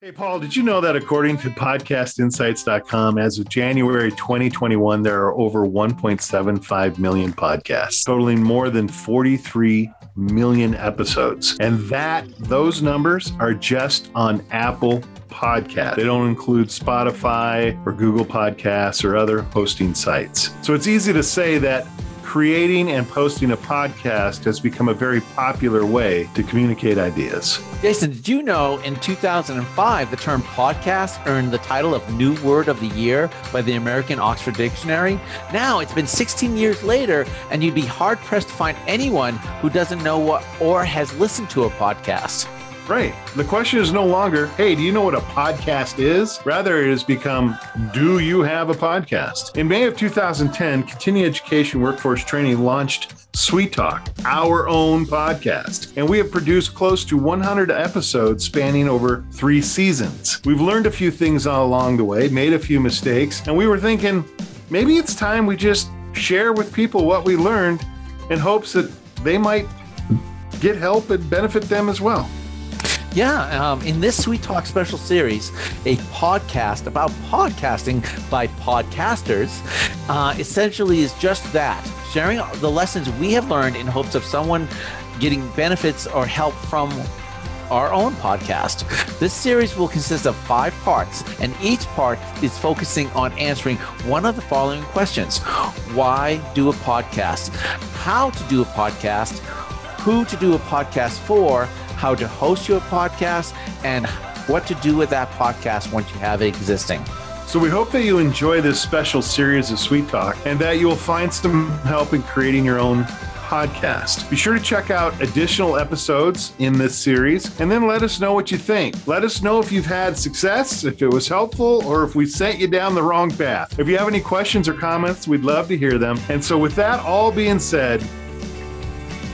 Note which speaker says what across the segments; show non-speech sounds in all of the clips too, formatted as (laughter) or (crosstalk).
Speaker 1: Hey, Paul, did you know that according to podcastinsights.com, as of January 2021, there are over 1.75 million podcasts, totaling more than 43 million episodes. And that, those numbers are just on Apple Podcast. They don't include Spotify or Google Podcasts or other hosting sites. So it's easy to say that creating and posting a podcast has become a very popular way to communicate ideas.
Speaker 2: Jason, did you know in 2005 the term podcast earned the title of New Word of the Year by the American Oxford Dictionary? Now it's been 16 years later, and you'd be hard pressed to find anyone who doesn't know what or has listened to a podcast.
Speaker 1: Right. The question is no longer, hey, do you know what a podcast is? Rather, it has become, do you have a podcast? In May of 2010, Continuing Education Workforce Training launched Sweet Talk, our own podcast. And we have produced close to 100 episodes spanning over three seasons. We've learned a few things along the way, made a few mistakes, and we were thinking maybe it's time we just share with people what we learned in hopes that they might get help and benefit them as well.
Speaker 2: Yeah, um, in this Sweet Talk special series, a podcast about podcasting by podcasters, uh, essentially is just that sharing the lessons we have learned in hopes of someone getting benefits or help from our own podcast. This series will consist of five parts, and each part is focusing on answering one of the following questions Why do a podcast? How to do a podcast? Who to do a podcast for? How to host your podcast, and what to do with that podcast once you have it existing.
Speaker 1: So we hope that you enjoy this special series of Sweet Talk and that you will find some help in creating your own podcast. Be sure to check out additional episodes in this series and then let us know what you think. Let us know if you've had success, if it was helpful, or if we sent you down the wrong path. If you have any questions or comments, we'd love to hear them. And so, with that all being said,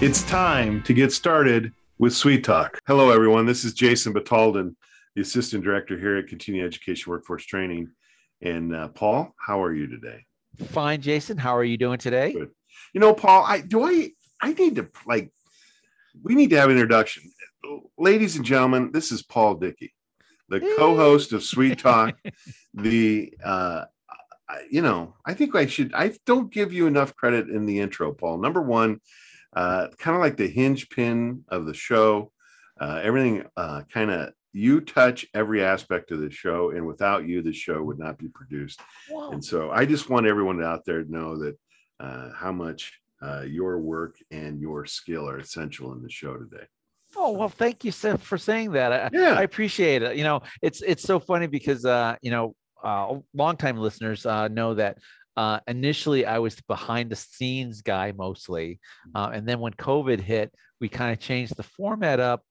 Speaker 1: it's time to get started with Sweet Talk. Hello, everyone. This is Jason Batalden, the Assistant Director here at Continuing Education Workforce Training. And uh, Paul, how are you today?
Speaker 2: Fine, Jason. How are you doing today?
Speaker 1: Good. You know, Paul, I do I I need to like we need to have an introduction. Ladies and gentlemen, this is Paul Dickey, the co-host of Sweet Talk. (laughs) the uh you know, I think I should I don't give you enough credit in the intro, Paul. Number one, uh, kind of like the hinge pin of the show. Uh, everything uh, kind of you touch every aspect of the show, and without you, the show would not be produced. And so, I just want everyone out there to know that uh, how much uh, your work and your skill are essential in the show today.
Speaker 2: Oh well, thank you for saying that. I, yeah. I appreciate it. You know, it's it's so funny because uh, you know, uh, longtime listeners uh, know that uh, initially I was behind the scenes guy mostly. Mm-hmm. Uh, and then when COVID hit, we kind of changed the format up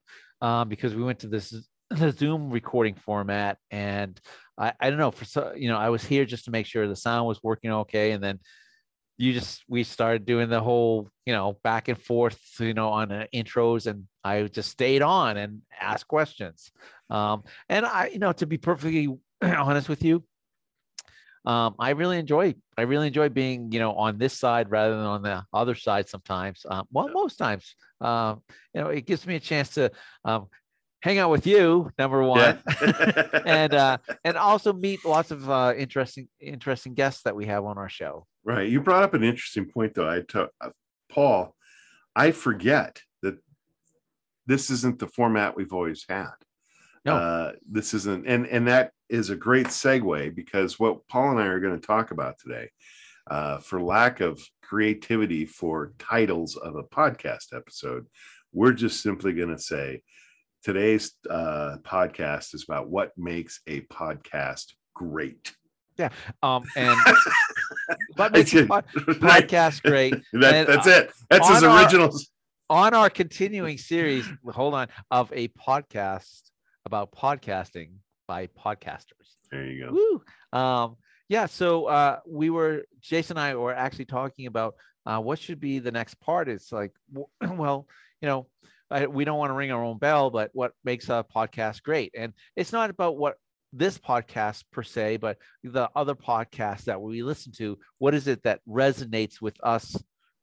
Speaker 2: um, because we went to this the Zoom recording format. And I, I don't know, for so, you know, I was here just to make sure the sound was working okay. And then you just, we started doing the whole, you know, back and forth, you know, on uh, intros. And I just stayed on and asked questions. Um, and I, you know, to be perfectly (clears throat) honest with you, um, I really enjoy I really enjoy being you know on this side rather than on the other side sometimes. Um, well, most times, um, you know, it gives me a chance to um, hang out with you, number one, yeah. (laughs) and uh, and also meet lots of uh, interesting interesting guests that we have on our show.
Speaker 1: Right. You brought up an interesting point, though. I took uh, Paul. I forget that this isn't the format we've always had. No. Uh, this isn't, and and that is a great segue because what Paul and I are going to talk about today, uh, for lack of creativity for titles of a podcast episode, we're just simply going to say today's uh, podcast is about what makes a podcast great.
Speaker 2: Yeah. Um, and (laughs) what makes a pod- podcast great? (laughs)
Speaker 1: That, that's it. That's his originals.
Speaker 2: Our, on our continuing series, hold on, of a podcast about podcasting by podcasters.
Speaker 1: There you go.
Speaker 2: Woo. Um, yeah. So uh, we were, Jason and I were actually talking about uh, what should be the next part. It's like, (clears throat) well, you know, I, we don't want to ring our own bell, but what makes a podcast great? And it's not about what this podcast per se, but the other podcasts that we listen to. What is it that resonates with us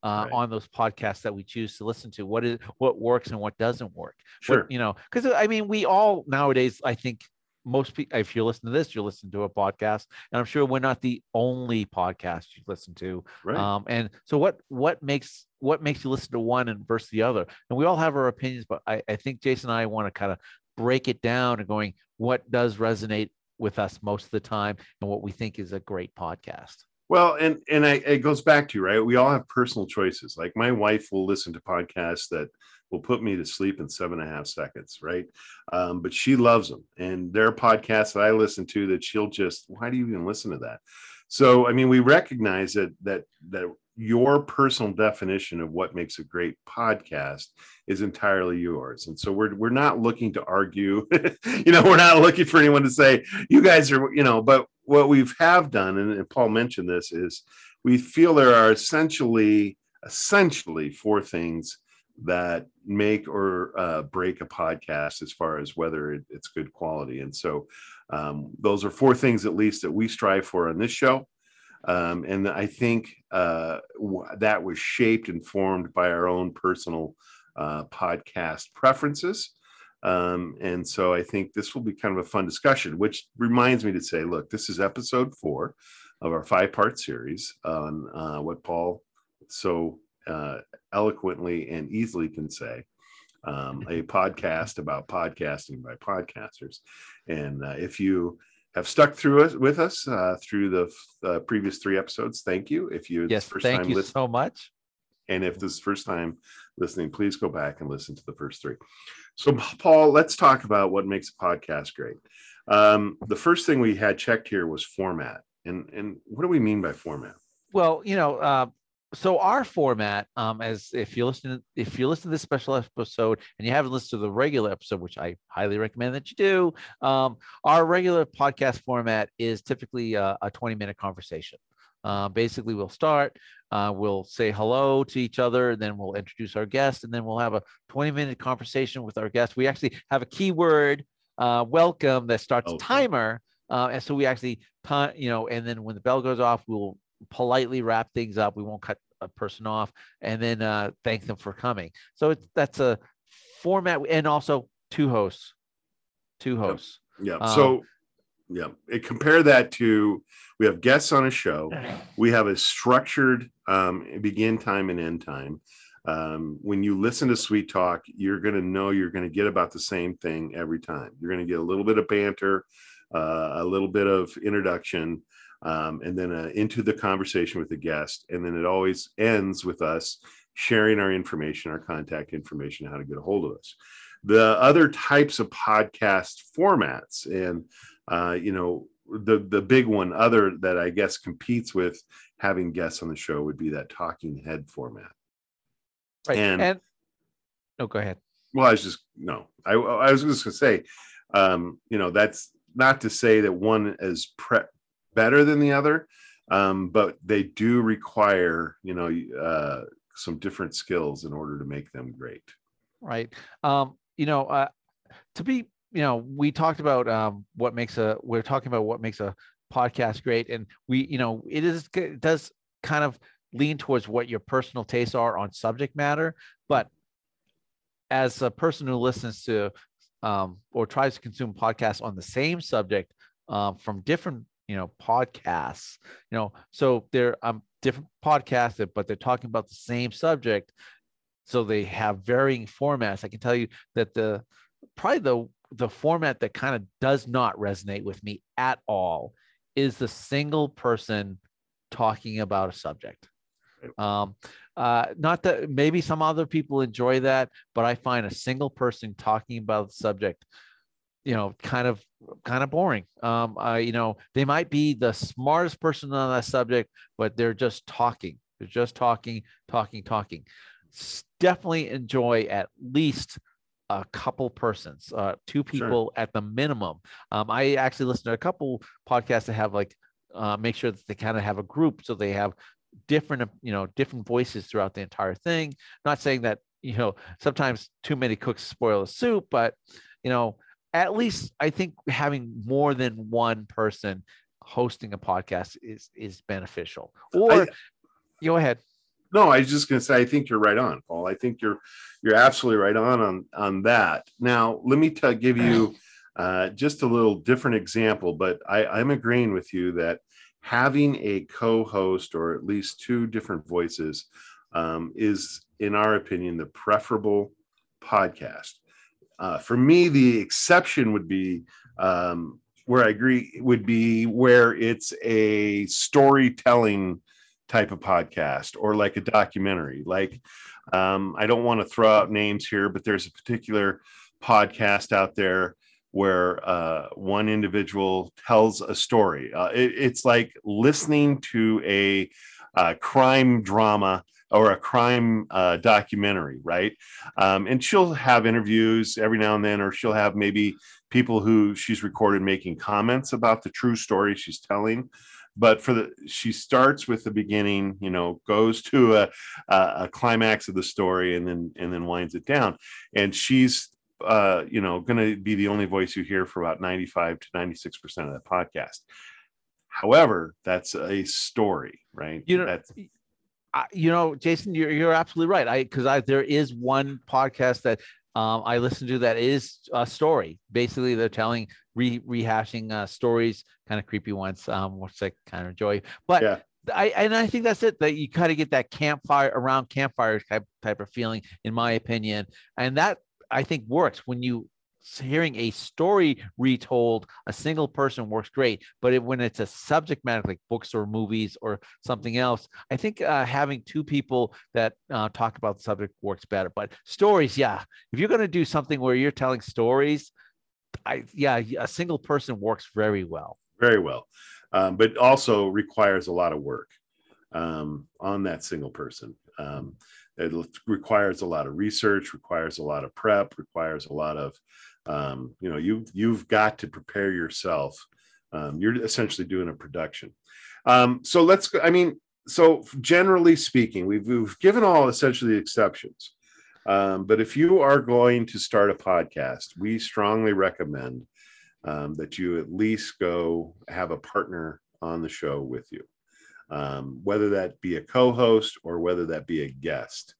Speaker 2: uh, right. on those podcasts that we choose to listen to. What is what works and what doesn't work.
Speaker 1: Sure.
Speaker 2: What, you know, because I mean, we all nowadays, I think, most people, if you listen to this, you listen to a podcast, and I'm sure we're not the only podcast you listen to. Right. Um, and so, what what makes what makes you listen to one and versus the other? And we all have our opinions, but I, I think Jason and I want to kind of break it down and going what does resonate with us most of the time and what we think is a great podcast.
Speaker 1: Well, and and I, it goes back to you, right. We all have personal choices. Like my wife will listen to podcasts that will put me to sleep in seven and a half seconds, right? Um, but she loves them, and there are podcasts that I listen to that she'll just, why do you even listen to that? So, I mean, we recognize that that that your personal definition of what makes a great podcast is entirely yours, and so we're we're not looking to argue. (laughs) you know, we're not looking for anyone to say you guys are, you know. But what we've have done, and, and Paul mentioned this, is we feel there are essentially essentially four things that make or uh, break a podcast as far as whether it, it's good quality. And so um, those are four things at least that we strive for on this show. Um, and I think uh, w- that was shaped and formed by our own personal uh, podcast preferences. Um, and so I think this will be kind of a fun discussion, which reminds me to say, look, this is episode four of our five part series on uh, what Paul so uh, eloquently and easily can say um, a (laughs) podcast about podcasting by podcasters. And uh, if you have stuck through it with us uh, through the uh, previous three episodes, thank you. If you
Speaker 2: yes, first thank time you listen- so much.
Speaker 1: And if this is first time listening, please go back and listen to the first three. So, Paul, let's talk about what makes a podcast great. Um, the first thing we had checked here was format, and and what do we mean by format?
Speaker 2: Well, you know, uh, so our format um as if you listen if you listen to this special episode and you haven't listened to the regular episode which i highly recommend that you do um our regular podcast format is typically a, a 20 minute conversation uh, basically we'll start uh, we'll say hello to each other and then we'll introduce our guest and then we'll have a 20 minute conversation with our guest we actually have a keyword uh, welcome that starts okay. a timer uh, and so we actually, you know, and then when the bell goes off, we'll politely wrap things up. We won't cut a person off and then uh, thank them for coming. So it's that's a format, and also two hosts, two hosts.
Speaker 1: Yeah. yeah. Um, so yeah, it, compare that to we have guests on a show. (laughs) We have a structured um, begin time and end time. Um, when you listen to Sweet Talk, you're going to know you're going to get about the same thing every time. You're going to get a little bit of banter, uh, a little bit of introduction, um, and then uh, into the conversation with the guest. And then it always ends with us sharing our information, our contact information, how to get a hold of us. The other types of podcast formats, and uh, you know, the the big one, other that I guess competes with having guests on the show, would be that talking head format.
Speaker 2: Right. And, and oh, go ahead.
Speaker 1: Well, I was just no, I, I was just gonna say, um, you know, that's not to say that one is pre- better than the other, um, but they do require you know uh, some different skills in order to make them great.
Speaker 2: Right. Um, you know, uh, to be you know, we talked about um, what makes a. We're talking about what makes a podcast great, and we you know it is it does kind of lean towards what your personal tastes are on subject matter, but as a person who listens to um, or tries to consume podcasts on the same subject um, from different you know podcasts you know so they're um different podcasts but they're talking about the same subject. So they have varying formats. I can tell you that the probably the the format that kind of does not resonate with me at all is the single person talking about a subject. Um uh not that maybe some other people enjoy that but i find a single person talking about the subject you know kind of kind of boring. Um uh, you know they might be the smartest person on that subject but they're just talking. They're just talking talking talking. Definitely enjoy at least a couple persons uh two people sure. at the minimum. Um i actually listen to a couple podcasts that have like uh make sure that they kind of have a group so they have different you know different voices throughout the entire thing. Not saying that you know sometimes too many cooks spoil the soup but you know at least I think having more than one person hosting a podcast is is beneficial. Or I, go ahead.
Speaker 1: No, I was just going to say I think you're right on, Paul. I think you're you're absolutely right on on on that. Now, let me t- give you Uh, just a little different example, but I, I'm agreeing with you that having a co-host or at least two different voices um, is, in our opinion, the preferable podcast. Uh, for me, the exception would be um, where I agree would be where it's a storytelling type of podcast or like a documentary. Like, um, I don't want to throw out names here, but there's a particular podcast out there where uh, one individual tells a story. Uh, it, it's like listening to a, a, crime drama or a crime uh, documentary, right? Um, and she'll have interviews every now and then, or she'll have maybe people who she's recorded making comments about the true story she's telling. But for the she starts with the beginning you know goes to a, a climax of the story and then and then winds it down. And she's uh you know going to be the only voice you hear for about 95 to 96 percent of the podcast. However that's a story right?
Speaker 2: You know
Speaker 1: that's
Speaker 2: you know jason you're, you're absolutely right i because i there is one podcast that um, I listen to that is a story. Basically, they're telling re- rehashing uh, stories, kind of creepy ones, um, which I kind of enjoy. But yeah. I and I think that's it. That you kind of get that campfire around campfire type type of feeling, in my opinion, and that I think works when you hearing a story retold a single person works great but it, when it's a subject matter like books or movies or something else i think uh, having two people that uh, talk about the subject works better. But stories yeah. If you're going to do something where you're telling stories i yeah a single person works very well.
Speaker 1: Very well. Um, but also requires a lot of work um, on that single person. Um, it requires a lot of research requires a lot of prep requires a lot of um, you know you you've got to prepare yourself. Um, you're essentially doing a production. Um, so let's i mean so generally speaking we've, we've given all essentially exceptions. Um, but if you are going to start a podcast we strongly recommend um, that you at least go have a partner on the show with you. Um, whether that be a co-host or whether that be a guest.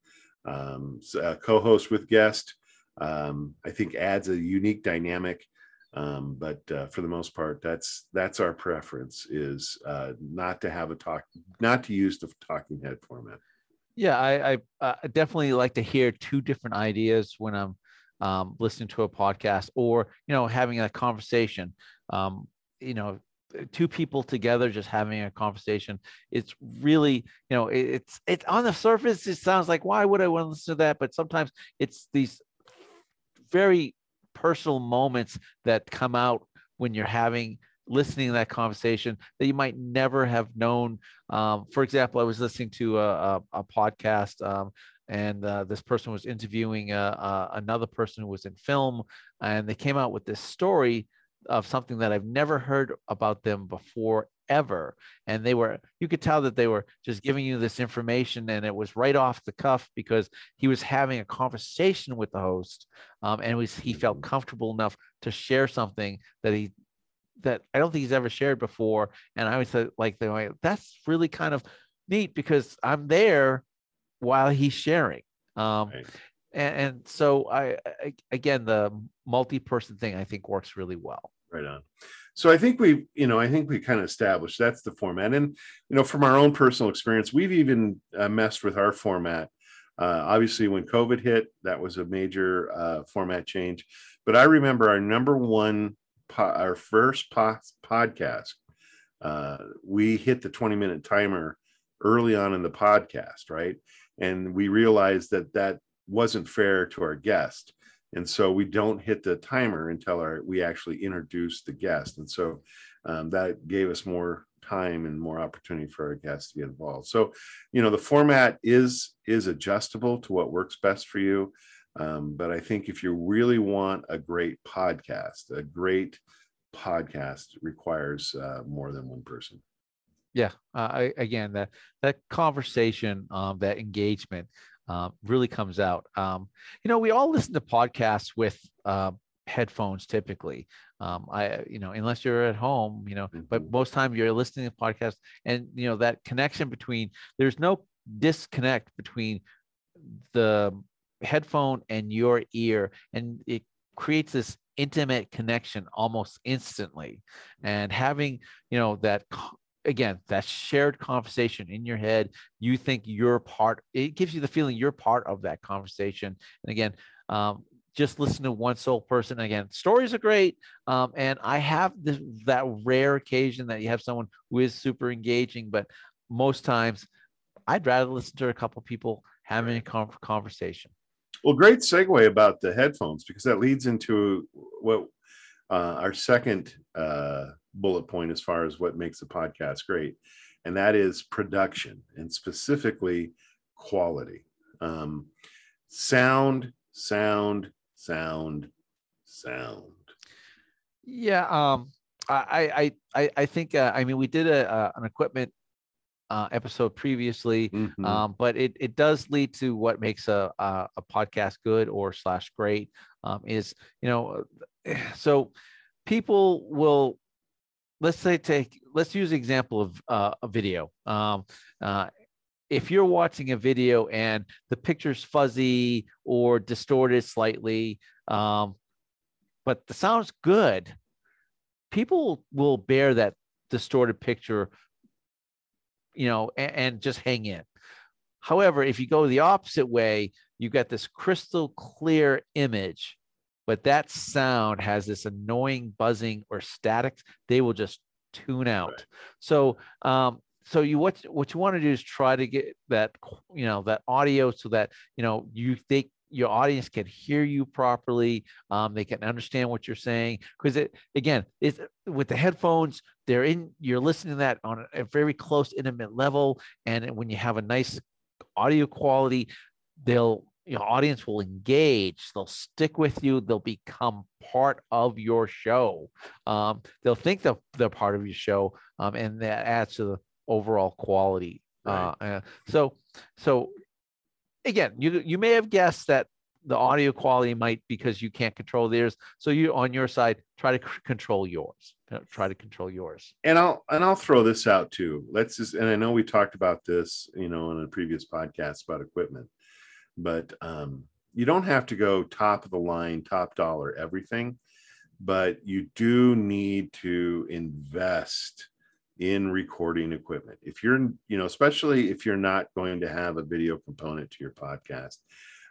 Speaker 1: Um, so a co-host with guest um, I think adds a unique dynamic. Um, but uh, for the most part, that's that's our preference is uh, not to have a talk, not to use the talking head format.
Speaker 2: Yeah, I, I uh, definitely like to hear two different ideas when I'm um, listening to a podcast or you know having a conversation. Um, you know, two people together just having a conversation it's really you know it, it's it's on the surface it sounds like why would i want to listen to that but sometimes it's these very personal moments that come out when you're having listening to that conversation that you might never have known. Um, for example, I was listening to a, a, a podcast um, and uh, this person was interviewing uh, uh, another person who was in film, and they came out with this story of something that I've never heard about them before ever. And they were, you could tell that they were just giving you this information and it was right off the cuff because he was having a conversation with the host. Um, and was, he felt comfortable enough to share something that he, that I don't think he's ever shared before. And I was like, that's really kind of neat because I'm there while he's sharing. Um, right. and, and, so I, I, again, the multi-person thing I think works really well.
Speaker 1: Right on. So i think we you know i think we kind of established that's the format. And you know from our own personal experience we've even uh, messed with our format. Uh, obviously when covid hit that was a major uh, format change. But i remember our number one po- our first po- podcast uh, we hit the 20 minute timer early on in the podcast right? And we realized that that wasn't fair to our guest and so we don't hit the timer until our we actually introduce the guest. And so um, that gave us more time and more opportunity for our guests to get involved. So you know the format is is adjustable to what works best for you. Um, but i think if you really want a great podcast a great podcast requires uh, more than one person.
Speaker 2: Yeah uh, I, again that that conversation um, that engagement uh, really comes out. Um, you know, we all listen to podcasts with uh, headphones typically. Um, I, you know, unless you're at home, you know, mm-hmm. but most time you're listening to podcasts, and you know that connection between there's no disconnect between the headphone and your ear, and it creates this intimate connection almost instantly and having you know that again that shared conversation in your head you think you're part it gives you the feeling you're part of that conversation. And again um, just listen to one sole person. Again stories are great um, and i have this, that rare occasion that you have someone who is super engaging but most times i'd rather listen to a couple people having a conversation.
Speaker 1: Well great segue about the headphones because that leads into what uh, our second uh, bullet point as far as what makes a podcast great, and that is production and specifically quality. Um, sound, sound, sound, sound.
Speaker 2: Yeah, um, I, I, I, I think. Uh, I mean, we did a, a an equipment uh, episode previously, mm-hmm. um, but it, it does lead to what makes a, a, a podcast good or slash great um, is you know so people will let's say take let's use example of uh, a video. Um, uh, if you're watching a video and the picture's fuzzy or distorted slightly um, but the sound's good people will bear that distorted picture you know and, and just hang in. However if you go the opposite way you get this crystal clear image but that sound has this annoying buzzing or static they will just tune out right. so um so you what what you want to do is try to get that you know that audio so that you know you think your audience can hear you properly um, they can understand what you're saying because it again it's with the headphones they're in you're listening to that on a very close intimate level and when you have a nice audio quality they'll your audience will engage they'll stick with you they'll become part of your show. Um, they'll think they're, they're part of your show um, and that adds to the overall quality right. uh, uh, so so again you you may have guessed that the audio quality might because you can't control theirs so you on your side try to c- control yours try to control yours.
Speaker 1: And i'll and i'll throw this out too. Let's just and i know we talked about this you know in a previous podcast about equipment but um, you don't have to go top of the line, top dollar, everything, but you do need to invest in recording equipment. If you're, you know, especially if you're not going to have a video component to your podcast,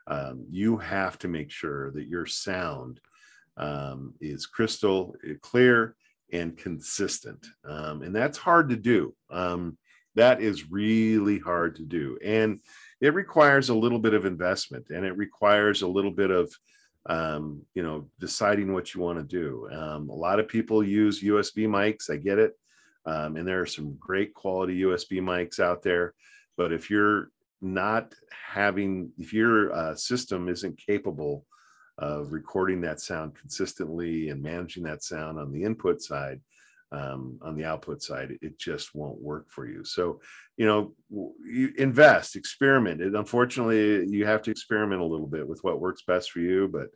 Speaker 1: um, you have to make sure that your sound um, is crystal eh, clear and consistent. Um, and that's hard to do. Um, that is really hard to do. And it requires a little bit of investment and it requires a little bit of um, you know deciding what you want to do. Um, a lot of people use usb mics i get it um, and there are some great quality usb mics out there but if you're not having if your uh, system isn't capable of recording that sound consistently and managing that sound on the input side um, on the output side, it just won't work for you. So, you know, you invest, experiment. And unfortunately, you have to experiment a little bit with what works best for you. But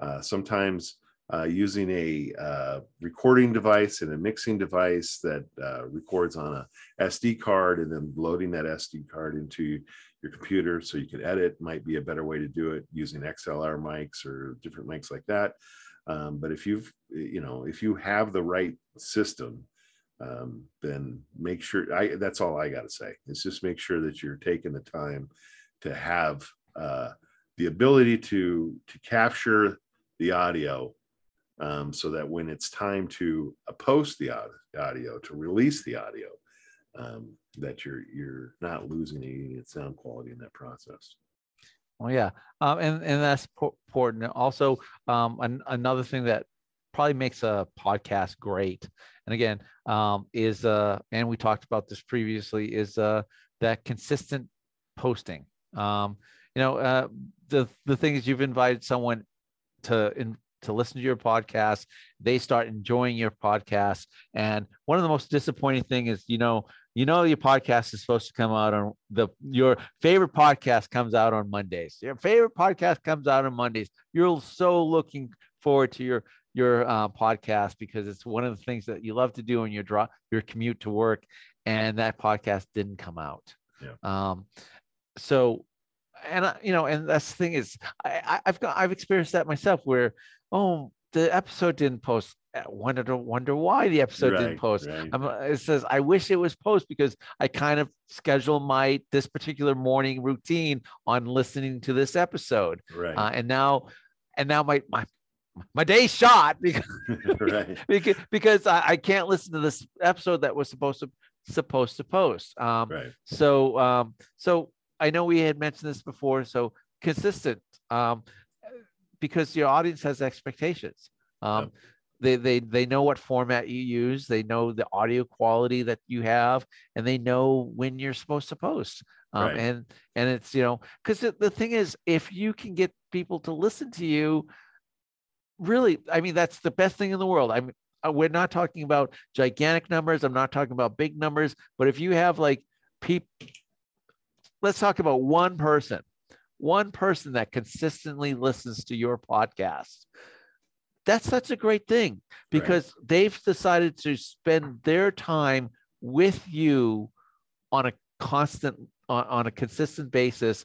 Speaker 1: uh, sometimes uh, using a uh, recording device and a mixing device that uh, records on a SD card and then loading that SD card into your computer so you can edit might be a better way to do it using XLR mics or different mics like that. Um, but if you've, you know, if you have the right system, um, then make sure. I that's all I got to say. Is just make sure that you're taking the time to have uh, the ability to to capture the audio, um, so that when it's time to uh, post the audio, to release the audio, um, that you're you're not losing any sound quality in that process.
Speaker 2: Well, yeah, um, and and that's important. Also, um, an, another thing that probably makes a podcast great, and again, um, is uh, and we talked about this previously, is uh, that consistent posting. Um, you know, uh, the the thing is, you've invited someone to in, to listen to your podcast they start enjoying your podcast and one of the most disappointing thing is you know you know your podcast is supposed to come out on the your favorite podcast comes out on Mondays. Your favorite podcast comes out on Mondays. You're so looking forward to your your uh, podcast because it's one of the things that you love to do on your draw your commute to work, and that podcast didn't come out. Yeah. Um, so, and you know, and that's the thing is, I, I've got I've experienced that myself where oh the episode didn't post wonder wonder why the episode right, didn't post. Right. it says I wish it was post because I kind of schedule my this particular morning routine on listening to this episode.
Speaker 1: Right. Uh,
Speaker 2: and now, and now my my my day's shot (laughs) because (laughs) right. because, because I, I, can't listen to this episode that was supposed to supposed to post. Um, right. So um, so I know we had mentioned this before. So consistent um, because your audience has expectations. Um, yep. they they they know what format you use. They know the audio quality that you have and they know when you're supposed to post. Um, right. and and it's you know because the, the thing is if you can get people to listen to you really i mean that's the best thing in the world. I'm uh, we're not talking about gigantic numbers. I'm not talking about big numbers. But if you have like people let's talk about one person one person that consistently listens to your podcast that's such a great thing because right. they've decided to spend their time with you on a constant on, on a consistent basis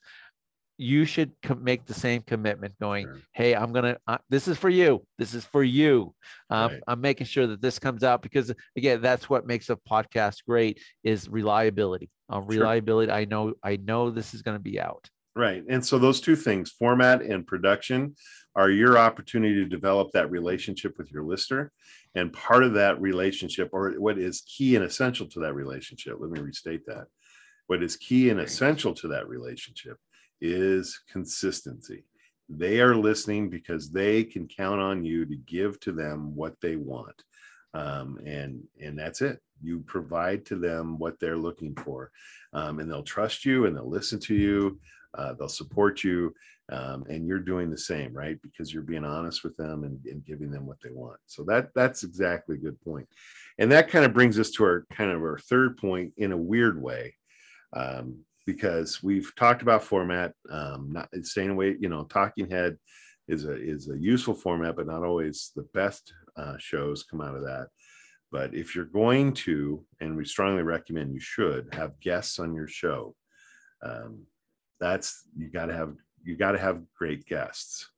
Speaker 2: you should com- make the same commitment going sure. hey i'm gonna uh, this is for you this is for you uh, right. i'm making sure that this comes out because again that's what makes a podcast great is reliability uh, reliability sure. i know i know this is going to be out
Speaker 1: Right. And so those two things, format and production, are your opportunity to develop that relationship with your listener. And part of that relationship, or what is key and essential to that relationship, let me restate that. What is key and essential to that relationship is consistency. They are listening because they can count on you to give to them what they want. Um, and and that's it you provide to them what they're looking for um, and they'll trust you and they'll listen to you uh, they'll support you um, and you're doing the same right? Because you're being honest with them and, and, giving them what they want. So that that's exactly a good point. And that kind of brings us to our kind of our third point in a weird way um, because we've talked about format um, not staying away you know talking head is a is a useful format but not always the best uh, shows come out of that. But if you're going to and we strongly recommend you should have guests on your show um, that's you got to have you got to have great guests.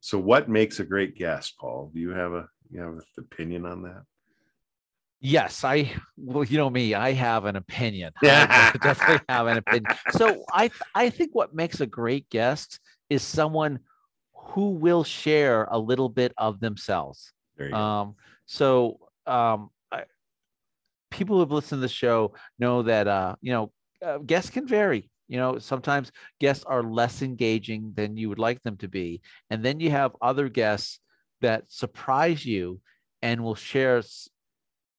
Speaker 1: So what makes a great guest paul? Do you have a you have an opinion on that?
Speaker 2: Yes i well you know me i have an opinion. (laughs) I definitely have an opinion. So i i think what makes a great guest is someone who will share a little bit of themselves. Um so um I, people who have listened to the show know that uh you know uh, guests can vary you know sometimes guests are less engaging than you would like them to be. And then you have other guests that surprise you and will share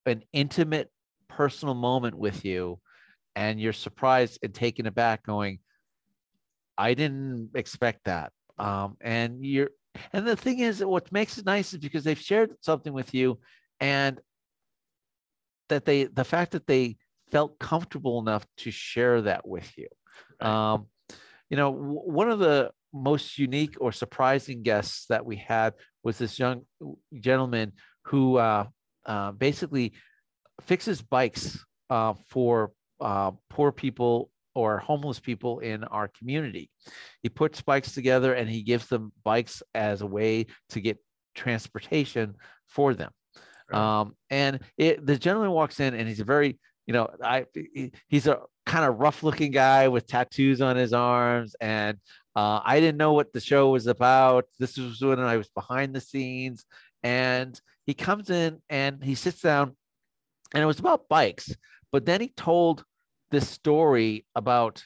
Speaker 2: an intimate personal moment with you and you're surprised and taken aback going i didn't expect that. Um, and you're and the thing is what makes it nice is because they've shared something with you and that they the fact that they felt comfortable enough to share that with you um, you know, w- one of the most unique or surprising guests that we had was this young gentleman who uh, uh, basically fixes bikes uh, for uh, poor people or homeless people in our community. He puts bikes together and he gives them bikes as a way to get transportation for them. Right. Um, and it, the gentleman walks in and he's a very, you know, I he's a kind of rough looking guy with tattoos on his arms. And uh, I didn't know what the show was about. This was when I was behind the scenes. And he comes in and he sits down, and it was about bikes. But then he told this story about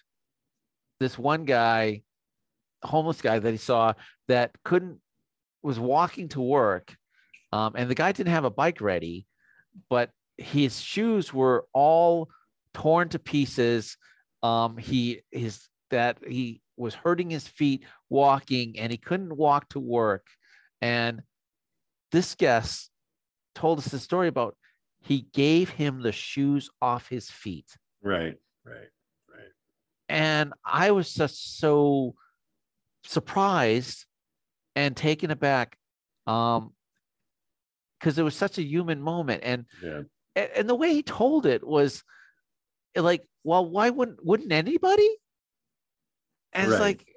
Speaker 2: this one guy, homeless guy that he saw that couldn't, was walking to work. Um, and the guy didn't have a bike ready, but his shoes were all torn to pieces. Um, he his that he was hurting his feet walking and he couldn't walk to work. And this guest told us the story about he gave him the shoes off his feet.
Speaker 1: Right, right, right.
Speaker 2: And I was just so surprised and taken aback um because it was such a human moment and yeah. and the way he told it was like, well, why wouldn't wouldn't anybody? And right. it's like,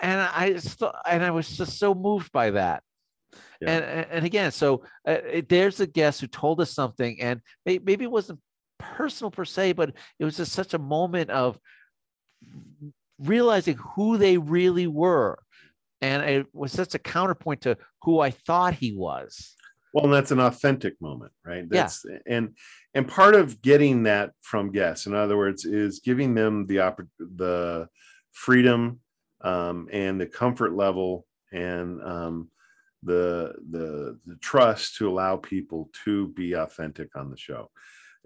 Speaker 2: and I st- and I was just so moved by that. yeah. and and again so uh, there's a guest who told us something and maybe it wasn't personal per se but it was just such a moment of realizing who they really were and it was such a counterpoint to who i thought he was
Speaker 1: well and that's an authentic moment right that's yeah. and and part of getting that from guests in other words is giving them the opp- the freedom um, and the comfort level and um, the, the the trust to allow people to be authentic on the show.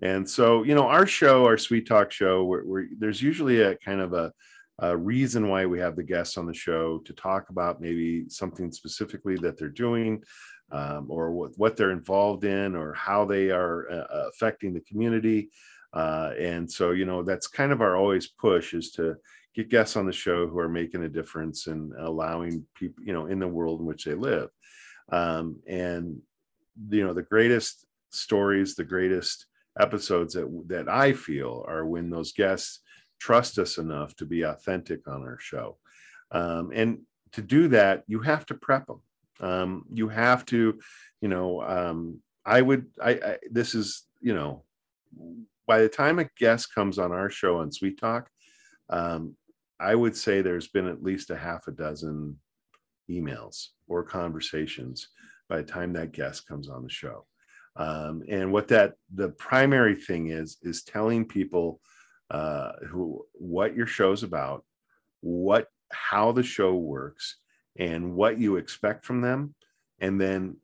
Speaker 1: And so, you know, our show, our Sweet Talk show, where, where there's usually a kind of a, a reason why we have the guests on the show to talk about maybe something specifically that they're doing, um, or what, what they're involved in, or how they are uh, affecting the community. Uh, and so, you know, that's kind of our always push is to get guests on the show who are making a difference and allowing people, you know, in the world in which they live. Um, and you know, the greatest stories, the greatest episodes that that I feel are when those guests trust us enough to be authentic on our show. Um, and to do that, you have to prep them. Um, you have to, you know, um, I would, I, I, this is, you know, by the time a guest comes on our show on Sweet Talk, um, I would say there's been at least a half a dozen emails or conversations by the time that guest comes on the show. Um, and what that the primary thing is is telling people uh, who what your show's about, what how the show works, and what you expect from them, and then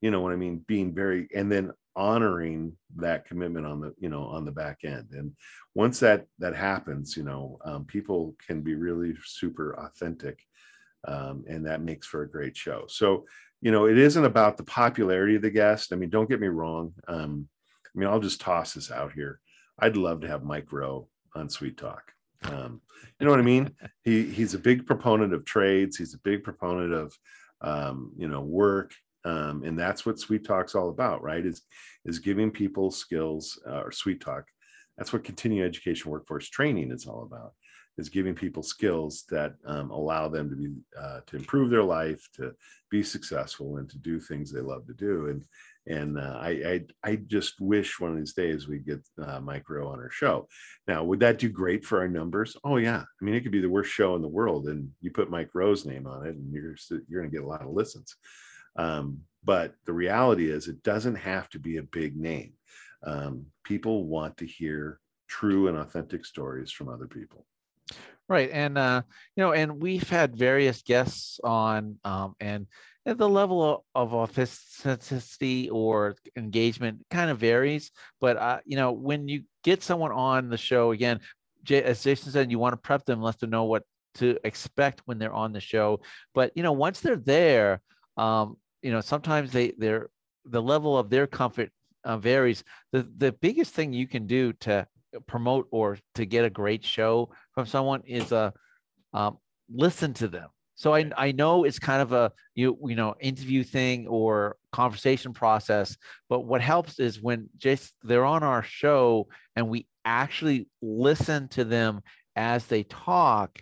Speaker 1: you know what I mean, being very and then honoring that commitment on the you know on the back end. And once that that happens you know um, people can be really super authentic um, and that makes for a great show. So you know it isn't about the popularity of the guest. I mean don't get me wrong um, i mean i'll just toss this out here i'd love to have mike rowe on sweet talk. Um, you know what i mean? He he's a big proponent of trades. He's a big proponent of um, you know work. Um, and that's what sweet talk's all about right? Is is giving people skills uh, or sweet talk that's what continuing education workforce training is all about is giving people skills that um, allow them to be uh, to improve their life to be successful and to do things they love to do. And and uh, I, I, I just wish one of these days we'd get uh, Mike Rowe on our show. Now, would that do great for our numbers? Oh yeah, I mean it could be the worst show in the world, and you put Mike Rowe's name on it, and you're you're going to get a lot of listens. Um, but the reality is, it doesn't have to be a big name. Um, people want to hear true and authentic stories from other people.
Speaker 2: Right, and uh, you know, and we've had various guests on, um, and the level of, of authenticity or engagement kind of varies. But uh, you know, when you get someone on the show again, as Jason said, you want to prep them, let them know what to expect when they're on the show. But you know, once they're there, um, you know sometimes they they're the level of their comfort uh, varies the the biggest thing you can do to promote or to get a great show from someone is a uh, um, listen to them so I, I know it's kind of a you you know interview thing or conversation process, but what helps is when just they're on our show and we actually listen to them as they talk.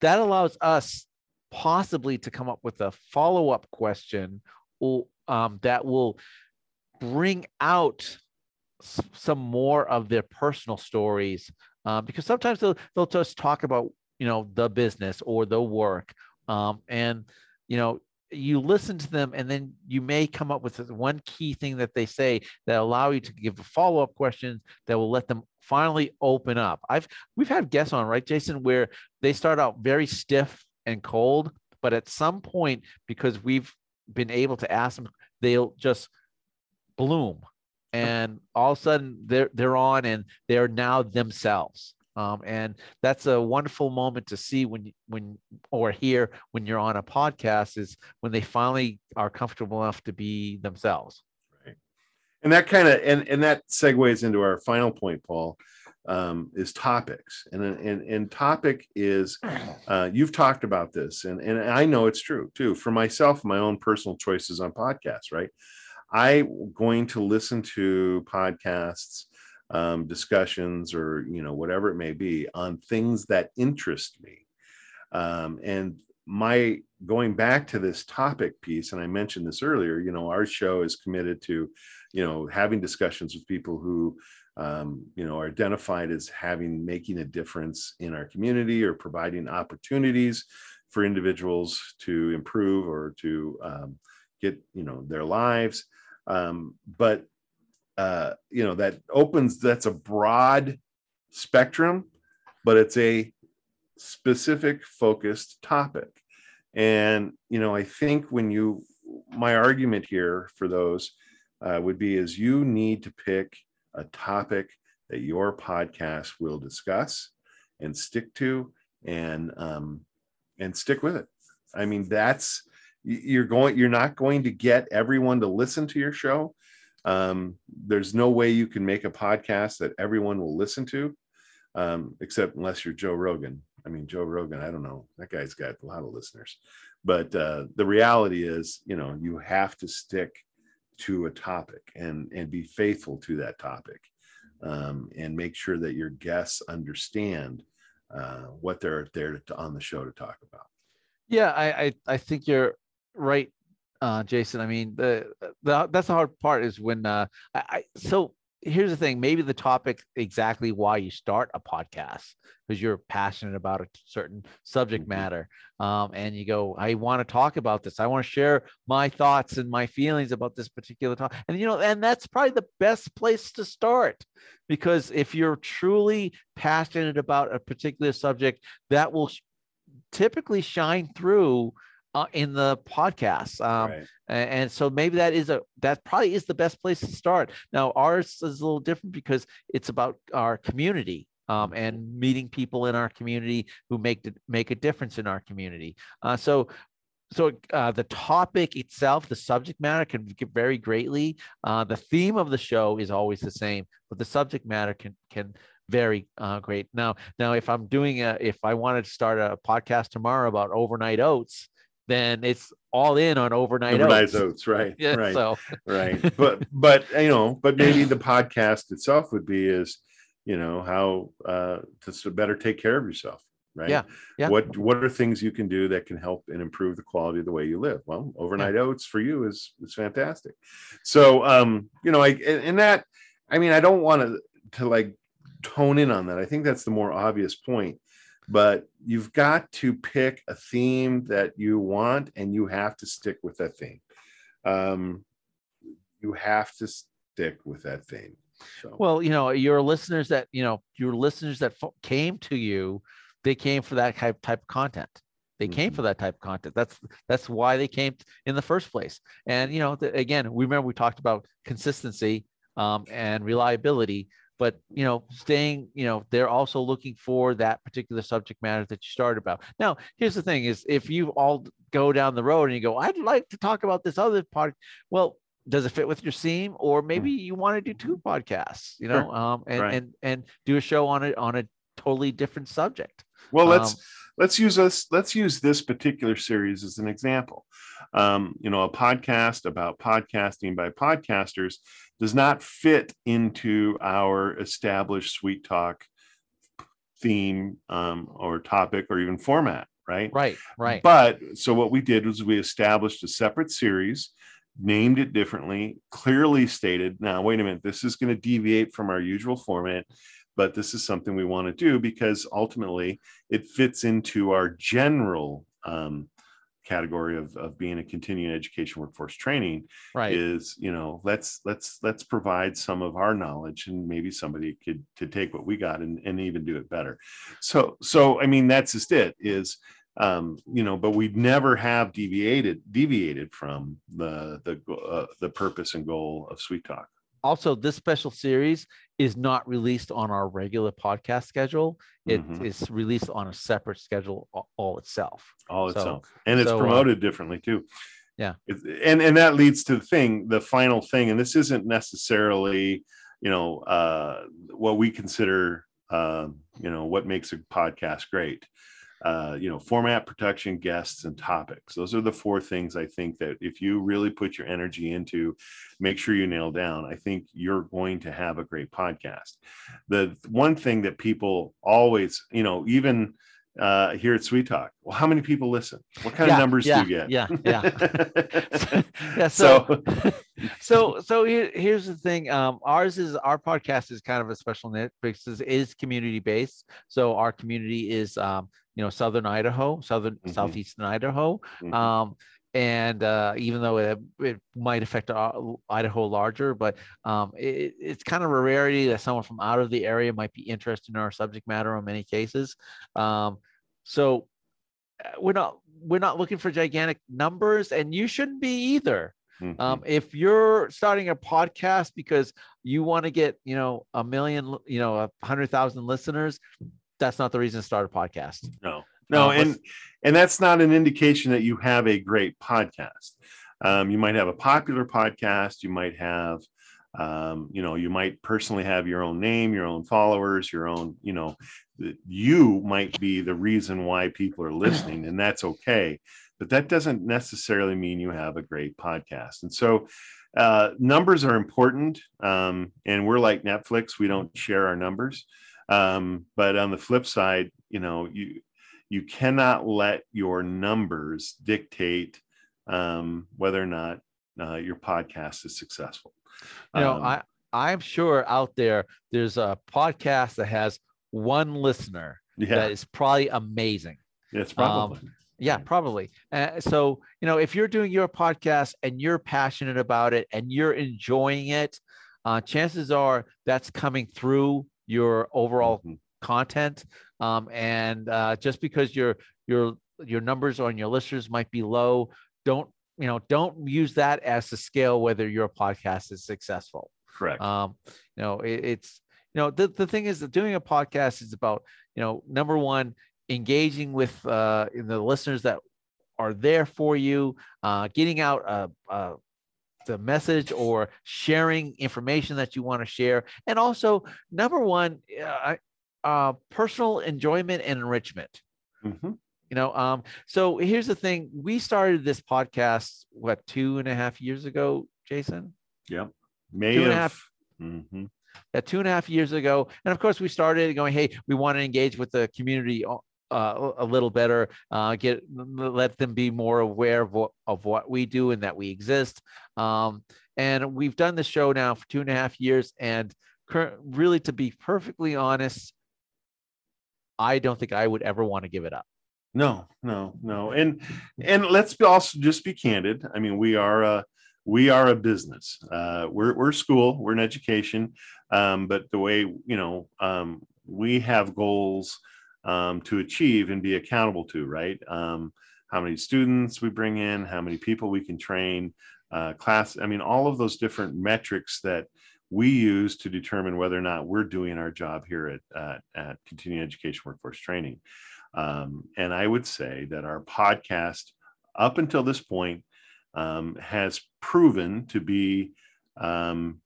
Speaker 2: That allows us possibly to come up with a follow up question or, um, that will bring out some more of their personal stories uh, because sometimes they'll, they'll just talk about you know the business or the work um, and you know you listen to them and then you may come up with one key thing that they say that allow you to give a follow-up question that will let them finally open up i've we've had guests on right jason where they start out very stiff and cold, but at some point, because we've been able to ask them, they'll just bloom. And all of a sudden they're they're on and they're now themselves. Um, and that's a wonderful moment to see when when or hear when you're on a podcast is when they finally are comfortable enough to be themselves.
Speaker 1: Right. And that kind of and and that segues into our final point paul um, is topics, and and and topic is uh, you've talked about this, and and I know it's true too. For myself, my own personal choices on podcasts. Right, I'm going to listen to podcasts, um, discussions, or you know whatever it may be on things that interest me, um, and my going back to this topic piece, and I mentioned this earlier, you know, our show is committed to, you know, having discussions with people who, um, you know, are identified as having making a difference in our community or providing opportunities for individuals to improve or to um, get, you know, their lives. Um, but uh, you know, that opens that's a broad spectrum, but it's a specific focused topic. And, you know, I think when you, my argument here for those uh, would be is you need to pick a topic that your podcast will discuss and stick to and, um, and stick with it. I mean, that's, you're going, you're not going to get everyone to listen to your show. Um, there's no way you can make a podcast that everyone will listen to, um, except unless you're Joe Rogan. I mean, Joe Rogan, I don't know. That guy's got a lot of listeners. But uh, the reality is, you know, you have to stick to a topic and and be faithful to that topic, um, and make sure that your guests understand uh, what they're there to, on the show to talk about.
Speaker 2: Yeah, I, I I think you're right, uh, Jason. I mean, the, the that's the hard part is when uh, I, I so here's the thing maybe the topic exactly why you start a podcast because you're passionate about a certain subject mm-hmm. matter um, and you go i want to talk about this i want to share my thoughts and my feelings about this particular topic and you know and that's probably the best place to start because if you're truly passionate about a particular subject that will typically shine through uh, in the podcast. Um, right. and, and, so maybe that is a that probably is the best place to start. Now ours is a little different because it's about our community. Um, and meeting people in our community who make make a difference in our community. Uh, so so uh, the topic itself, the subject matter can vary greatly. Uh, the theme of the show is always the same, but the subject matter can can vary uh, great. Now, now if I'm doing a, if I wanted to start a podcast tomorrow about overnight oats, then it's all in on overnight, overnight oats.
Speaker 1: oats. right? (laughs)
Speaker 2: yeah,
Speaker 1: right,
Speaker 2: so.
Speaker 1: right. But (laughs) but you know, but maybe the podcast itself would be is you know how uh, to better take care of yourself right
Speaker 2: yeah, yeah
Speaker 1: what what are things you can do that can help and improve the quality of the way you live well overnight yeah. oats for you is is fantastic so um you know i and that i mean i don't want to to like tone in on that i think that's the more obvious point but you've got to pick a theme that you want and you have to stick with that theme. Um, you have to stick with that theme.
Speaker 2: So. well you know your listeners that you know your listeners that came to you they came for that type type of content. They mm-hmm. came for that type of content. That's that's why they came in the first place. And you know the, again we remember we talked about consistency um, and reliability but you know staying you know they're also looking for that particular subject matter that you started about now here's the thing is if you all go down the road and you go i'd like to talk about this other part well does it fit with your theme or maybe hmm. you want to do two podcasts you know sure. um and, right. and and do a show on it on a totally different subject
Speaker 1: well let's um, let's use us let's use this particular series as an example um, you know a podcast about podcasting by podcasters does not fit into our established sweet talk theme um, or topic or even format right?
Speaker 2: Right right.
Speaker 1: But so what we did was we established a separate series named it differently clearly stated now wait a minute this is going to deviate from our usual format but this is something we want to do because ultimately it fits into our general um, category of, of being a continuing education workforce training
Speaker 2: right.
Speaker 1: is you know let's let's let's provide some of our knowledge and maybe somebody could to take what we got and, and even do it better. So so i mean that's just it is um you know but we never have deviated deviated from the the uh, the purpose and goal of sweet talk
Speaker 2: also this special series is not released on our regular podcast schedule. It mm-hmm. is released on a separate schedule all, itself.
Speaker 1: All so, itself. And it's so, uh, promoted uh, differently too.
Speaker 2: Yeah.
Speaker 1: And and that leads to the thing the final thing and this isn't necessarily you know uh what we consider uh, you know what makes a podcast great uh, you know, format production, guests, and topics. Those are the four things I think that if you really put your energy into, make sure you nail down. I think you're going to have a great podcast. The one thing that people always, you know, even uh, here at Sweet Talk. Well, how many people listen? What kind
Speaker 2: yeah,
Speaker 1: of numbers
Speaker 2: yeah,
Speaker 1: do you get?
Speaker 2: Yeah, yeah, (laughs) yeah. So, (laughs) so, so here, here's the thing. Um, ours is our podcast is kind of a special niche because it is community based. So our community is, um, you know, Southern Idaho, Southern mm-hmm. Southeastern Idaho. Mm-hmm. Um, and uh, even though it, it might affect Idaho larger, but um, it, it's kind of a rarity that someone from out of the area might be interested in our subject matter in many cases. Um, so uh, we're not we're not looking for gigantic numbers, and you shouldn't be either. Mm-hmm. Um, if you're starting a podcast because you want to get you know a million you know a hundred thousand listeners, that's not the reason to start a podcast.
Speaker 1: No, no, um, and and that's not an indication that you have a great podcast. Um, you might have a popular podcast. You might have, um, you know, you might personally have your own name, your own followers, your own, you know, you might be the reason why people are listening, and that's okay. But that doesn't necessarily mean you have a great podcast. And so, uh, numbers are important. Um, and we're like Netflix; we don't share our numbers. Um, but on the flip side, you know, you you cannot let your numbers dictate um, whether or not uh, your podcast is successful.
Speaker 2: You know, um, I I'm sure out there there's a podcast that has one listener yeah. that is probably amazing.
Speaker 1: It's probably. Um,
Speaker 2: yeah, probably. Uh, so, you know, if you're doing your podcast and you're passionate about it and you're enjoying it, uh, chances are that's coming through your overall mm-hmm. content. Um, and uh, just because your your your numbers on your listeners might be low, don't you know? Don't use that as the scale whether your podcast is successful.
Speaker 1: Correct.
Speaker 2: Um, you know, it, it's you know the, the thing is that doing a podcast is about you know number one engaging with uh, the listeners that are there for you, uh, getting out a, a the message or sharing information that you want to share. And also, number one, uh, uh, personal enjoyment and enrichment. Mm-hmm. You know, um, so here's the thing: we started this podcast what two and a half years ago, Jason.
Speaker 1: Yep, May two and a half. Mm-hmm.
Speaker 2: Yeah, two and a half years ago, and of course we started going, "Hey, we want to engage with the community uh, a little better, uh, get let them be more aware of what, of what we do and that we exist. Um, and we've done the show now for two and a half years, and cur- really, to be perfectly honest, I don't think I would ever want to give it up.
Speaker 1: No, no, no. And and let's also just be candid. I mean, we are a we are a business. Uh, we're we're school. We're an education. Um, but the way you know um, we have goals um, to achieve and be accountable to. Right. Um, how many students we bring in, how many people we can train, uh, class. I mean, all of those different metrics that we use to determine whether or not we're doing our job here at, at Continuing Education Workforce Training. Um, and I would say that our podcast, up until this point, um, has proven to be um,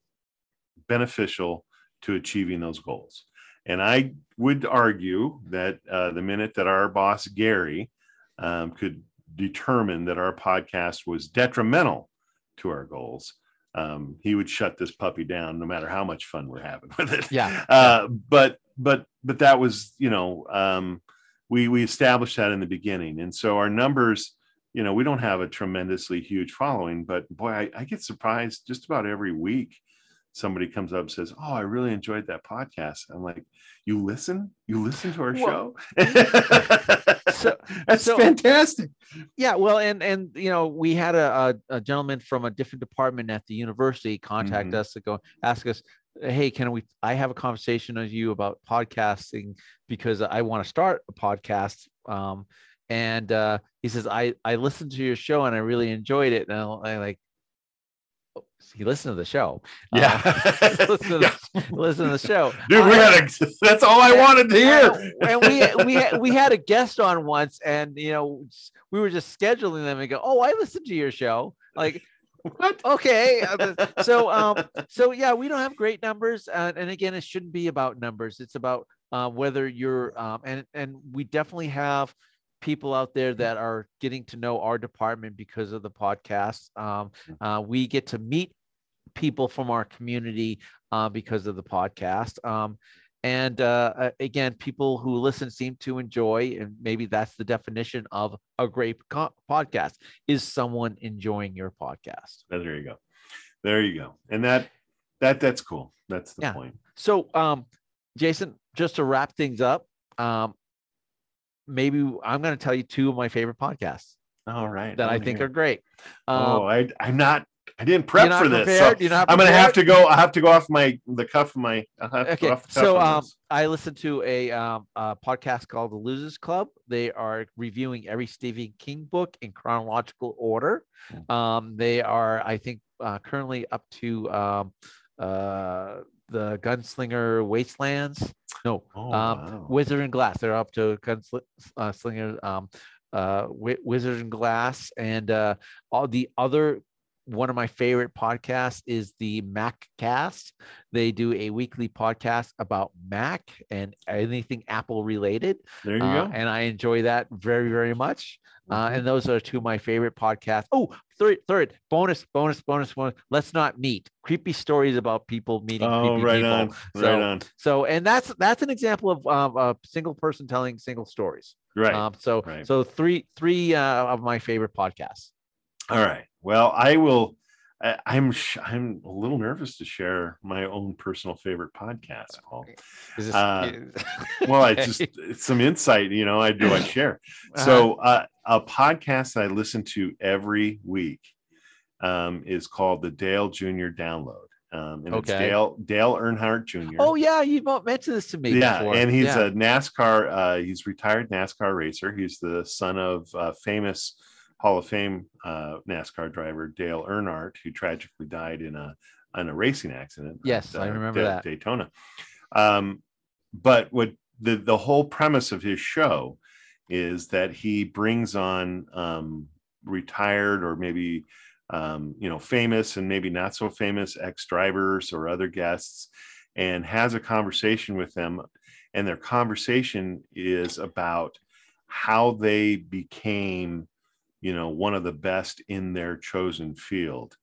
Speaker 1: beneficial to achieving those goals. And I would argue that uh, the minute that our boss, Gary, um, could determine that our podcast was detrimental to our goals, um, he would shut this puppy down no matter how much fun we're having (laughs) with it.
Speaker 2: Yeah.
Speaker 1: Uh, but but but that was you know um, we we established that in the beginning, and so our numbers. You know, we don't have a tremendously huge following, but boy, I, I get surprised just about every week somebody comes up and says, "Oh, I really enjoyed that podcast." I'm like, "You listen? You listen to our well, show?" so, (laughs) That's so, fantastic.
Speaker 2: Yeah, well, and and you know, we had a, a, a gentleman from a different department at the university contact mm-hmm. us to go ask us, "Hey, can we? I have a conversation with you about podcasting because I want to start a podcast." Um, and uh, he says, "I I listened to your show and I really enjoyed it." And I like he listened to the show.
Speaker 1: Yeah,
Speaker 2: uh, (laughs) listen, to the, (laughs) yeah. listen to the show,
Speaker 1: dude. We had a, that's all I wanted to hear.
Speaker 2: and we we we had a guest on once, and you know we were just scheduling them and go, "Oh, I listened to your show." Like, what? Okay, (laughs) so um, so yeah, we don't have great numbers, uh, and again, it shouldn't be about numbers. It's about uh, whether you're um, and and we definitely have people out there that are getting to know our department because of the podcast. Um, uh, we get to meet people from our community uh, because of the podcast. Um, and uh, again, people who listen seem to enjoy, and maybe that's the definition of a great co- podcast: is someone enjoying your podcast.
Speaker 1: There you go, there you go, and that that that's cool. That's the yeah. point.
Speaker 2: So, um, Jason, just to wrap things up, um, maybe I'm going to tell you two of my favorite podcasts.
Speaker 1: All right.
Speaker 2: That I think are great.
Speaker 1: Oh, um, oh, I, I'm not I didn't prep for this. So I'm gonna have to go. I have to go off my the cuff of my.
Speaker 2: okay. so um, I listened to a, um, a podcast called The Losers Club. They are reviewing every Stephen King book in chronological order. Hmm. Um, they are, I think, uh, currently up to um, uh, the Gunslinger Wastelands. No, oh, um, wow. Wizard and Glass. They're up to Gunslinger. Uh, um, uh, Wizard and Glass, and uh, all the other one of my favorite podcasts is the Mac Cast. They do a weekly podcast about Mac and anything Apple related.
Speaker 1: There you uh,
Speaker 2: go. And I enjoy that very, very much. Uh, mm-hmm. and those are two of my favorite podcasts. Oh, third, third bonus, bonus, bonus, bonus. Let's not meet. Creepy stories about people meeting oh, creepy
Speaker 1: right
Speaker 2: people.
Speaker 1: On,
Speaker 2: so,
Speaker 1: right on.
Speaker 2: So, and that's that's an example of um, a single person telling single stories.
Speaker 1: Right.
Speaker 2: Um, so, right. so three three uh, of my favorite podcasts.
Speaker 1: All right. Well, I will. I, I'm I'm a little nervous to share my own personal favorite podcast, Paul. This, uh, (laughs) well, I just it's some insight, you know. I do I (laughs) share. Uh-huh. So uh, a podcast that I listen to every week um, is called the Dale Jr. Download. Um, and okay. it's Dale Dale Earnhardt Jr.
Speaker 2: Oh yeah, you mentioned this to me.
Speaker 1: Yeah,
Speaker 2: before.
Speaker 1: and he's yeah. a NASCAR. Uh, he's retired NASCAR racer. He's the son of uh, famous Hall of Fame uh, NASCAR driver Dale Earnhardt, who tragically died in a in a racing accident.
Speaker 2: Yes, at, I uh, remember that
Speaker 1: Daytona. Um, but what the the whole premise of his show is that he brings on um, retired or maybe um, you know famous and maybe not so famous ex drivers or other guests, and has a conversation with them, and their conversation is about how they became you know one of the best in their chosen field.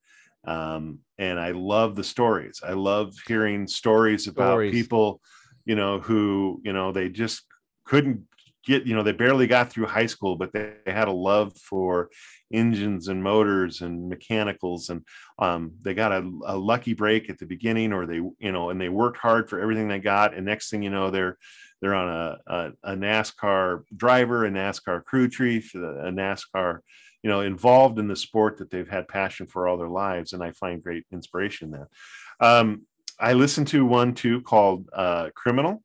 Speaker 1: Um, and i love the stories. I love hearing stories about stories. people you know who you know they just couldn't get you know they barely got through high school but they, they had a love for engines and motors and mechanicals and um, they got a, a, lucky break at the beginning or they you know and they worked hard for everything they got. And next thing you know they're they're on a, a, a NASCAR driver, a NASCAR crew chief, a NASCAR, you know, involved in the sport that they've had passion for all their lives. And I find great inspiration there. Um, I listened to one too called uh, Criminal.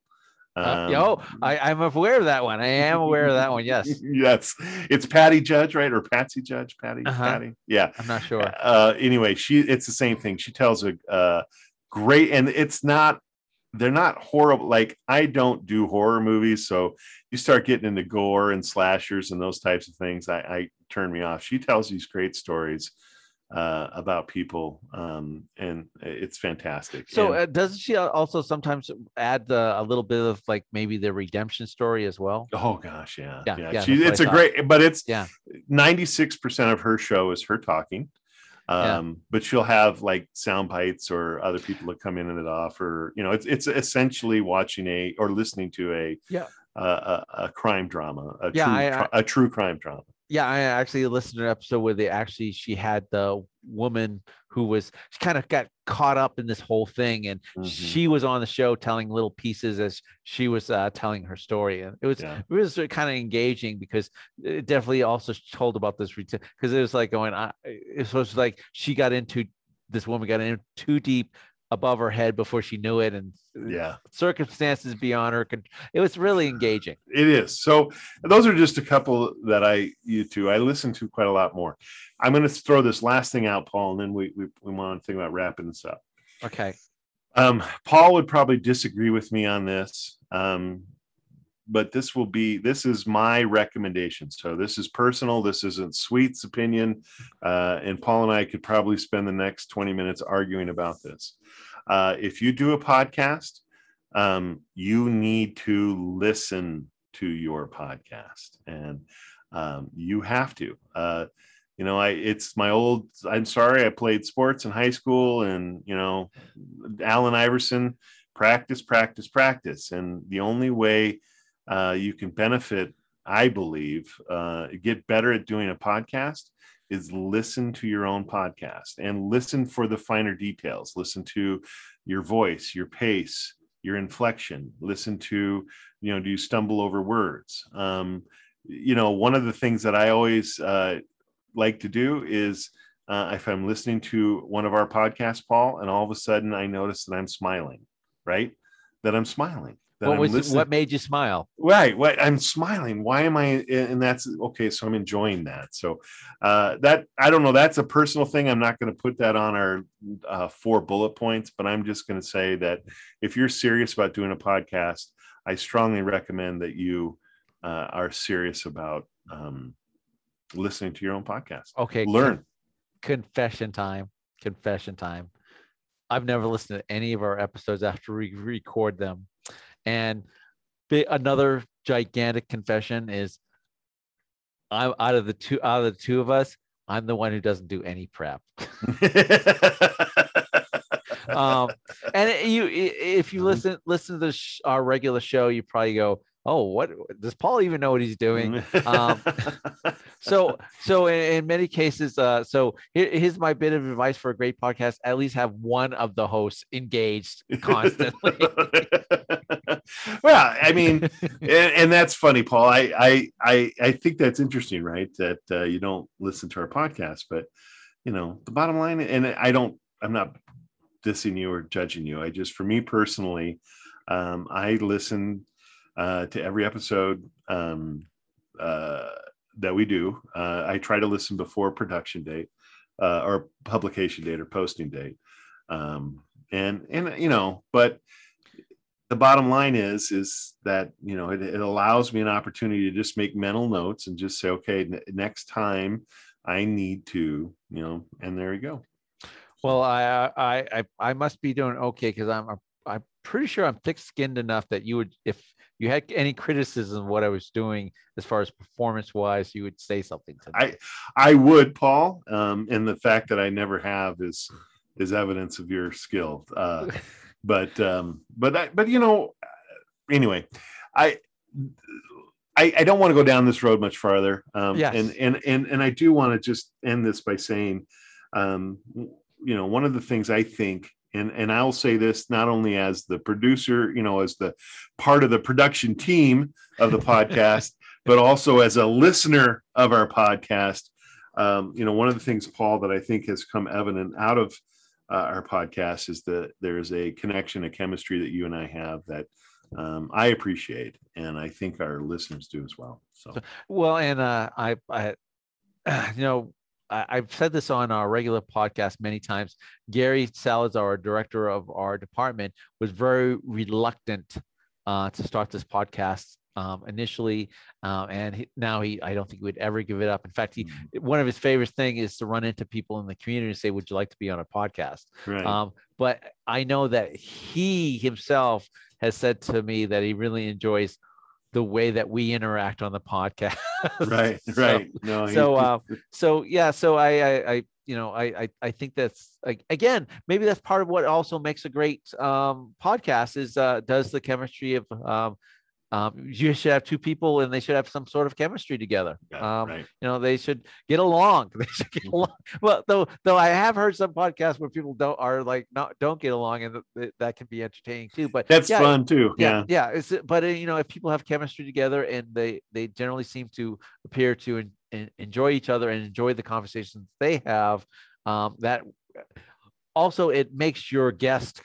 Speaker 2: Um, uh, yo, I, I'm aware of that one. I am aware of that one. Yes. (laughs)
Speaker 1: yes. It's Patty Judge, right? Or Patsy Judge, Patty, uh-huh. Patty. Yeah.
Speaker 2: I'm not sure.
Speaker 1: Uh, anyway, she, it's the same thing. She tells a, uh, great, and it's not they're not horrible. Like I don't do horror movies, so you start getting into gore and slashers and those types of things. I, I turn me off. She tells these great stories uh, about people, um, and it's fantastic.
Speaker 2: So,
Speaker 1: and,
Speaker 2: uh, doesn't she also sometimes add the, a little bit of like maybe the redemption story as well?
Speaker 1: Oh gosh, yeah, yeah. yeah. yeah she, it's a great, but it's yeah. Ninety six percent of her show is her talking um, yeah. but she'll have like sound bites or other people that come in and it offer you know it's it's essentially watching a or listening to a
Speaker 2: yeah
Speaker 1: a, a, crime drama a yeah, true I, I, a true crime drama
Speaker 2: yeah i actually listened to an episode where they actually she had the woman who was she kind of got caught up in this whole thing and mm-hmm. she was on the show telling little pieces as she was uh, telling her story and it was yeah. it was kind of engaging because it definitely also told about this retail, because it was like going uh, it was like she got into this woman got in too deep above her head before she knew it and
Speaker 1: yeah.
Speaker 2: circumstances beyond her it was really engaging.
Speaker 1: It is. So those are just a couple that i you to i listen to quite a lot more. I'm going to throw this last thing out paul and then we we, we want to think about wrapping this up.
Speaker 2: Okay.
Speaker 1: Um paul would probably disagree with me on this. Um but this will be this is my recommendation. So this is personal this isn't sweet's opinion uh, and paul and i could probably spend the next 20 minutes arguing about this. Uh, if you do a podcast um, you need to listen to your podcast and um, you have to. Uh, you know i it's my old i'm sorry i played sports in high school and you know allen iverson practice, practice, practice. And the only way uh, you can benefit, I believe, uh, get better at doing a podcast is listen to your own podcast and listen for the finer details. Listen to your voice, your pace, your inflection. Listen to, you know, do you stumble over words? Um, you know, one of the things that I always uh, like to do is uh, if I'm listening to one of our podcasts, Paul, and all of a sudden I notice that I'm smiling, right? That I'm smiling. That
Speaker 2: what was what made you smile?
Speaker 1: Right. What I'm smiling. Why am I? And that's okay. So I'm enjoying that. So uh, that I don't know. That's a personal thing. I'm not going to put that on our uh, four bullet points, but I'm just going to say that if you're serious about doing a podcast, I strongly recommend that you uh, are serious about um, listening to your own podcast.
Speaker 2: Okay.
Speaker 1: Learn.
Speaker 2: Confession time. Confession time. I've never listened to any of our episodes after we record them. And another gigantic confession is I'm out of the two out of the two of us, I'm the one who doesn't do any prep. (laughs) um, and you, if you listen listen to sh- our regular show, you probably go, "Oh, what does Paul even know what he's doing?" Um, (laughs) so, so in, in many cases, uh, so here, here's my bit of advice for a great podcast: at least have one of the hosts engaged (laughs) constantly.
Speaker 1: Well, I mean, and, and, that's funny, Paul. I, I, I, I think that's interesting, right? That uh, you don't listen to our podcast, but you know, the bottom line, and I don't, I'm not dissing you or judging you. I just, for me personally, um, I listen uh, to every episode um, uh, that we do. Uh, I try to listen before production date uh, or publication date or posting date. Um, and, and, you know, but the bottom line is, is that, you know, it, it allows me an opportunity to just make mental notes and just say, okay, n- next time I need to, you know, and there you go.
Speaker 2: Well, I I I, I must be doing okay because I'm I'm pretty sure I'm thick-skinned enough that you would, if you had any criticism of what I was doing as far as performance-wise, you would say something to me.
Speaker 1: I I would, Paul. Um, and the fact that I never have is is evidence of your skill. Uh, (laughs) but um, but I, but you know, anyway, I I, I, don't want to go down this road much farther. Um, yes. and, and, and, and I do want to just end this by saying, um, you know, one of the things I think, and, and I'll say this not only as the producer, you know, as the part of the production team of the podcast, (laughs) but also as a listener of our podcast. Um, you know, one of the things, Paul, that I think has come evident out of uh, our podcast is that there's a connection, a chemistry that you and I have that um, I appreciate, and I think our listeners do as well. So,
Speaker 2: well, and uh, I, I, (clears throat) you know, I, have said this on our regular podcast many times. Gary Salazar, our director of our department, was very reluctant uh, to start this podcast um, initially, um, and he, now he I don't think he would ever give it up. In fact, he mm-hmm. one of his favorite thing is to run into people in the community and say, "Would you like to be on a podcast?" Right. Um, but I know that he himself has said to me that he really enjoys the way that we interact on the podcast.
Speaker 1: right, (laughs) so, right. No,
Speaker 2: so, uh, so yeah, so I, I, I, you know, I, I, I think that's like again, maybe that's part of what also makes a great um, podcast is uh, does the chemistry of um, um, you should have two people and they should have some sort of chemistry together. Yeah, um, right. You know, they should get along. (laughs) They should get mm-hmm. along. Well, though, though I have heard some podcasts where people don't are like not don't get along, and th- that can be entertaining too. But
Speaker 1: that's yeah, fun too.
Speaker 2: Yeah, yeah. yeah it's, but uh, you know, if people have chemistry together and they they generally seem to appear to in, in, enjoy each other and enjoy the conversations they have, um, that also it makes your guest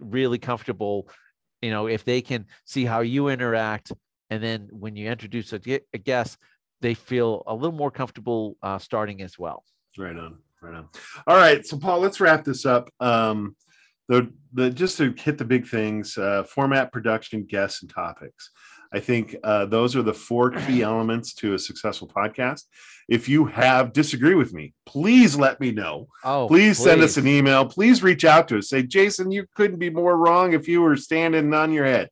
Speaker 2: really comfortable you know if they can see how you interact and then when you introduce a, a guest they feel a little more comfortable uh, starting as well.
Speaker 1: Right on right on. All right so paul let's wrap this up. Um the, the just to hit the big things uh, format production guests and topics I think uh, those are the four key (clears throat) elements to a successful podcast. If you have disagree with me, please let me know. Oh, please, please, send us an email. Please reach out to us. Say, Jason, you couldn't be more wrong if you were standing on your head.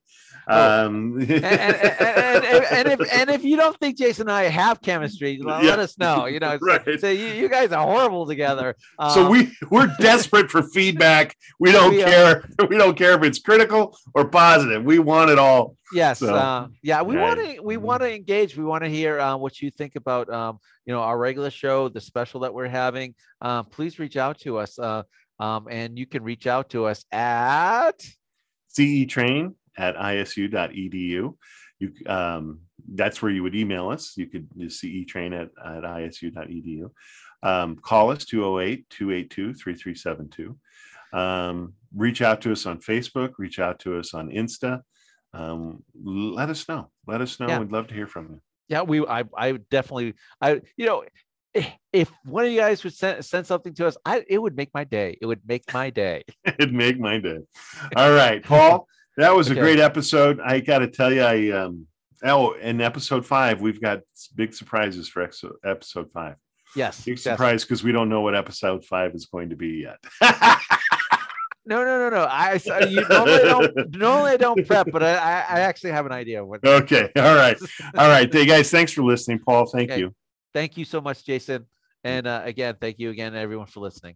Speaker 1: Um, and, and,
Speaker 2: if and if you don't think Jason and I have chemistry, let, us know. You know, (laughs) right. say you, guys are horrible together.
Speaker 1: Um, so we we're desperate for feedback. We don't care. (laughs) We don't care if it's critical or positive. We want it all.
Speaker 2: Yes. So, uh, yeah. We right. want to we want to engage. We want to hear uh, what you think about um, you know our regular show, the special that we're having. Uh, please reach out to us. Uh, um, and you can reach out to us at
Speaker 1: CE Train at isu.edu. You, um, that's where you would email us. You could CE Train at, at isu.edu. Um, call us 208 282 3372. Um, reach out to us on Facebook, reach out to us on Insta. Um, let us know. Let us know. Yeah. We'd love to hear from you.
Speaker 2: Yeah, we I I would definitely I you know if one of you guys would send, send something to us, I it would make my day. It would make my day. (laughs)
Speaker 1: It'd make my day. All right, Paul, that was okay. a great episode. I got to tell you, I um oh, in episode five, we've got big surprises for episode five.
Speaker 2: Yes,
Speaker 1: big surprise because we don't know what episode five is going to be yet. (laughs)
Speaker 2: no, no, no, no. I you normally don't (laughs) normally I don't prep, but I I actually have an idea.
Speaker 1: What (laughs) okay, all right, all right. Hey guys, thanks for listening, Paul. Thank okay. you.
Speaker 2: Thank you so much, Jason. And uh, again, thank you again, everyone, for listening.